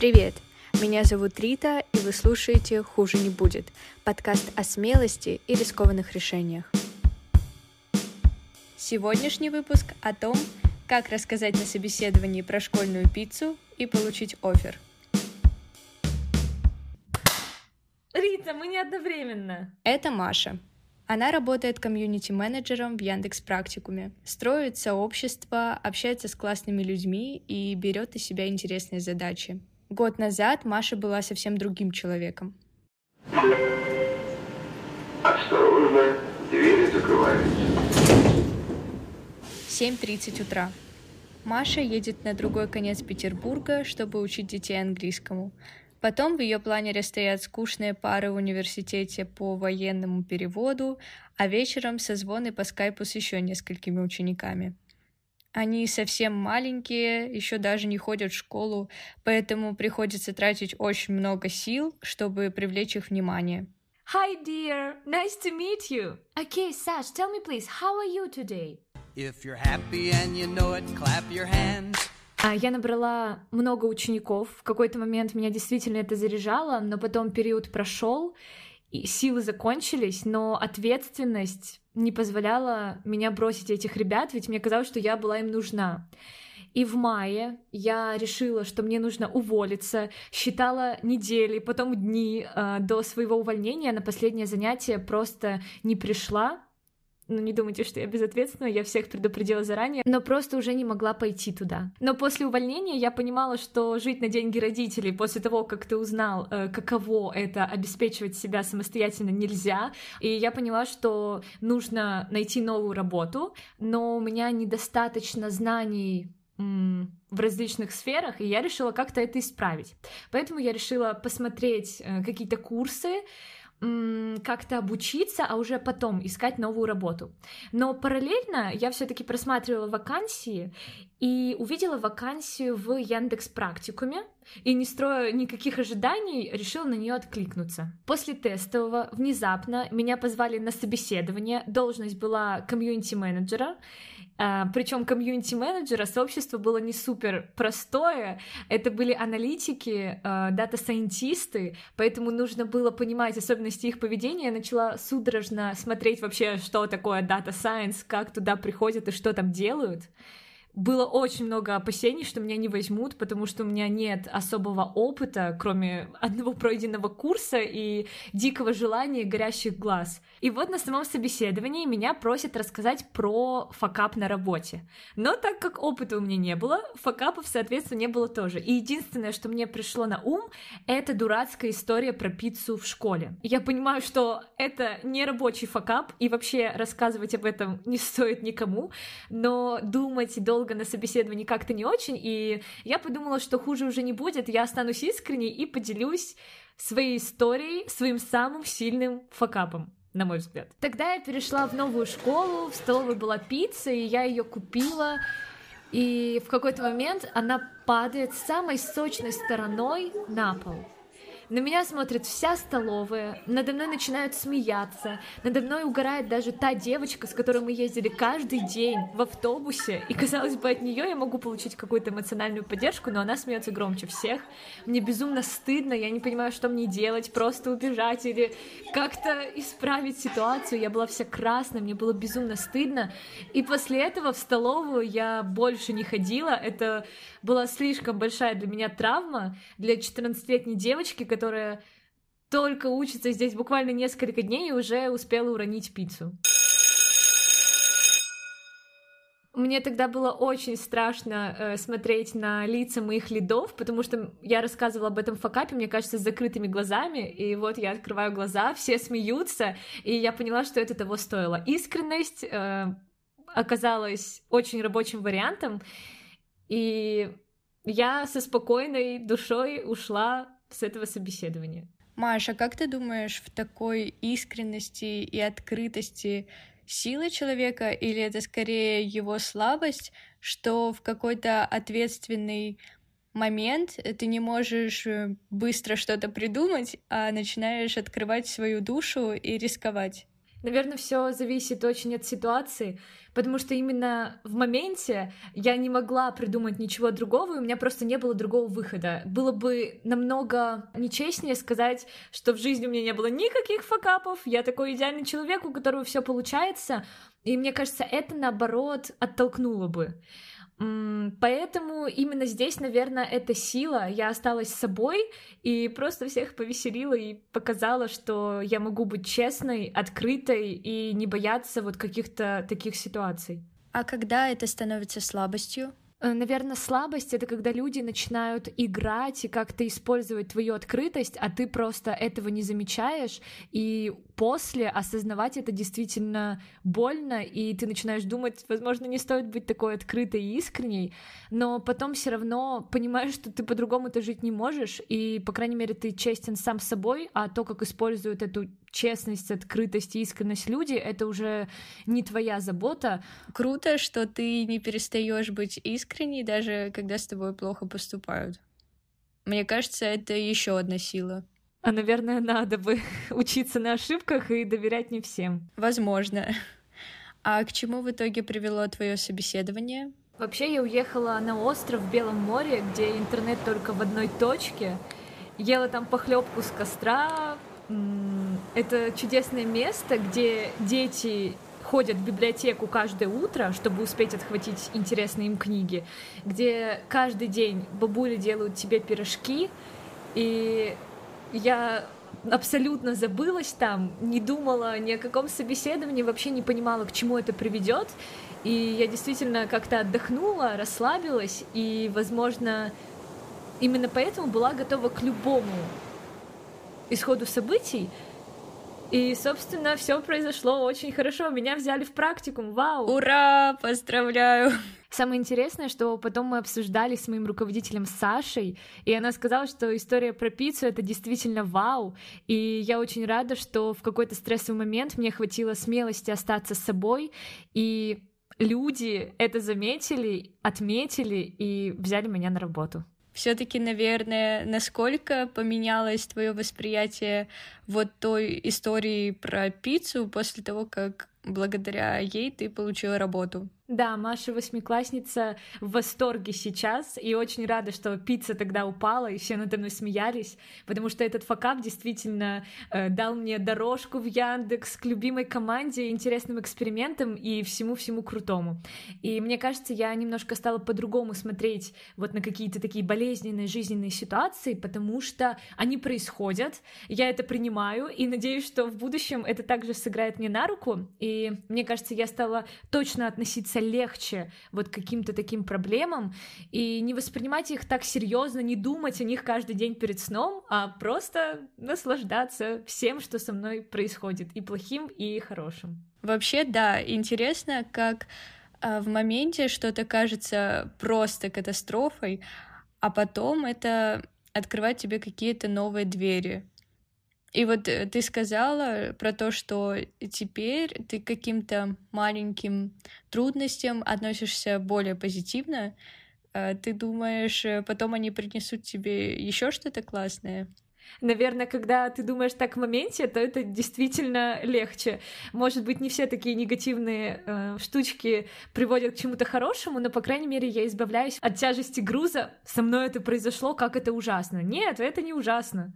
Привет! Меня зовут Рита, и вы слушаете «Хуже не будет» — подкаст о смелости и рискованных решениях. Сегодняшний выпуск о том, как рассказать на собеседовании про школьную пиццу и получить офер. Рита, мы не одновременно. Это Маша. Она работает комьюнити-менеджером в Яндекс Практикуме, строит сообщество, общается с классными людьми и берет из себя интересные задачи. Год назад Маша была совсем другим человеком. Осторожно, двери закрываются. 7.30 утра. Маша едет на другой конец Петербурга, чтобы учить детей английскому. Потом в ее планере стоят скучные пары в университете по военному переводу, а вечером созвоны по скайпу с еще несколькими учениками. Они совсем маленькие, еще даже не ходят в школу, поэтому приходится тратить очень много сил, чтобы привлечь их внимание. Hi, dear. Nice to meet you. Okay, Sash, tell me please, how are you today? If you're happy and you know it, clap your hands. А, Я набрала много учеников. В какой-то момент меня действительно это заряжало, но потом период прошел, и силы закончились, но ответственность не позволяла меня бросить этих ребят, ведь мне казалось, что я была им нужна. И в мае я решила, что мне нужно уволиться, считала недели, потом дни э, до своего увольнения. На последнее занятие просто не пришла, ну, не думайте, что я безответственна, я всех предупредила заранее, но просто уже не могла пойти туда. Но после увольнения я понимала, что жить на деньги родителей после того, как ты узнал, э, каково это обеспечивать себя самостоятельно нельзя, и я поняла, что нужно найти новую работу, но у меня недостаточно знаний в различных сферах, и я решила как-то это исправить. Поэтому я решила посмотреть э, какие-то курсы, как-то обучиться, а уже потом искать новую работу. Но параллельно я все-таки просматривала вакансии и увидела вакансию в Яндекс Практикуме и не строя никаких ожиданий, решила на нее откликнуться. После тестового внезапно меня позвали на собеседование, должность была комьюнити-менеджера, а, Причем комьюнити-менеджера сообщество было не супер простое. Это были аналитики, а, дата-сайентисты, поэтому нужно было понимать особенности их поведения. Я начала судорожно смотреть вообще, что такое data science, как туда приходят и что там делают было очень много опасений, что меня не возьмут, потому что у меня нет особого опыта, кроме одного пройденного курса и дикого желания горящих глаз. И вот на самом собеседовании меня просят рассказать про факап на работе. Но так как опыта у меня не было, факапов, соответственно, не было тоже. И единственное, что мне пришло на ум, это дурацкая история про пиццу в школе. Я понимаю, что это не рабочий факап, и вообще рассказывать об этом не стоит никому, но думать долго долго на собеседовании как-то не очень, и я подумала, что хуже уже не будет, я останусь искренней и поделюсь своей историей, своим самым сильным факапом на мой взгляд. Тогда я перешла в новую школу, в столовой была пицца, и я ее купила, и в какой-то момент она падает самой сочной стороной на пол. На меня смотрит вся столовая, надо мной начинают смеяться, надо мной угорает даже та девочка, с которой мы ездили каждый день в автобусе, и, казалось бы, от нее я могу получить какую-то эмоциональную поддержку, но она смеется громче всех. Мне безумно стыдно, я не понимаю, что мне делать, просто убежать или как-то исправить ситуацию. Я была вся красная, мне было безумно стыдно. И после этого в столовую я больше не ходила. Это была слишком большая для меня травма для 14-летней девочки, которая только учится здесь буквально несколько дней и уже успела уронить пиццу. Мне тогда было очень страшно э, смотреть на лица моих лидов, потому что я рассказывала об этом факапе, мне кажется, с закрытыми глазами, и вот я открываю глаза, все смеются, и я поняла, что это того стоило. Искренность э, оказалась очень рабочим вариантом, и я со спокойной душой ушла с этого собеседования. Маша, как ты думаешь, в такой искренности и открытости сила человека или это скорее его слабость, что в какой-то ответственный момент ты не можешь э, быстро что-то придумать, а начинаешь открывать свою душу и рисковать? Наверное, все зависит очень от ситуации, потому что именно в моменте я не могла придумать ничего другого, и у меня просто не было другого выхода. Было бы намного нечестнее сказать, что в жизни у меня не было никаких факапов, я такой идеальный человек, у которого все получается, и мне кажется, это наоборот оттолкнуло бы. Поэтому именно здесь, наверное, эта сила. Я осталась с собой и просто всех повеселила и показала, что я могу быть честной, открытой и не бояться вот каких-то таких ситуаций. А когда это становится слабостью? Э, Наверное, слабость это когда люди начинают играть и как-то использовать твою открытость, а ты просто этого не замечаешь, и после осознавать это действительно больно, и ты начинаешь думать, возможно, не стоит быть такой открытой и искренней, но потом все равно понимаешь, что ты по-другому-то жить не можешь, и, по крайней мере, ты честен сам с собой, а то, как используют эту честность, открытость и искренность люди, это уже не твоя забота. Круто, что ты не перестаешь быть искренней, даже когда с тобой плохо поступают. Мне кажется, это еще одна сила. А, наверное, надо бы учиться на ошибках и доверять не всем. Возможно. А к чему в итоге привело твое собеседование? Вообще, я уехала на остров в Белом море, где интернет только в одной точке. Ела там похлебку с костра. Это чудесное место, где дети ходят в библиотеку каждое утро, чтобы успеть отхватить интересные им книги, где каждый день бабули делают тебе пирожки, и я абсолютно забылась там, не думала ни о каком собеседовании, вообще не понимала, к чему это приведет. И я действительно как-то отдохнула, расслабилась, и, возможно, именно поэтому была готова к любому исходу событий. И, собственно, все произошло очень хорошо. Меня взяли в практикум. Вау! Ура! Поздравляю! Самое интересное, что потом мы обсуждали с моим руководителем Сашей, и она сказала, что история про пиццу — это действительно вау, и я очень рада, что в какой-то стрессовый момент мне хватило смелости остаться собой, и люди это заметили, отметили и взяли меня на работу. Все-таки, наверное, насколько поменялось твое восприятие вот той истории про пиццу после того, как благодаря ей ты получила работу? Да, Маша восьмиклассница в восторге сейчас и очень рада, что пицца тогда упала, и все надо мной смеялись, потому что этот факап действительно э, дал мне дорожку в Яндекс к любимой команде, интересным экспериментам и всему-всему крутому. И мне кажется, я немножко стала по-другому смотреть вот на какие-то такие болезненные жизненные ситуации, потому что они происходят, я это принимаю и надеюсь, что в будущем это также сыграет мне на руку, и мне кажется, я стала точно относиться легче вот каким-то таким проблемам и не воспринимать их так серьезно, не думать о них каждый день перед сном, а просто наслаждаться всем, что со мной происходит, и плохим, и хорошим. Вообще, да, интересно, как а, в моменте что-то кажется просто катастрофой, а потом это открывает тебе какие-то новые двери. И вот э, ты сказала про то, что теперь ты к каким-то маленьким трудностям относишься более позитивно. А ты думаешь, э, потом они принесут тебе еще что-то классное? Наверное, когда ты думаешь так в моменте, то это действительно легче. Может быть, не все такие негативные э, штучки приводят к чему-то хорошему, но, по крайней мере, я избавляюсь от тяжести груза. Со мной это произошло, как это ужасно. Нет, это не ужасно.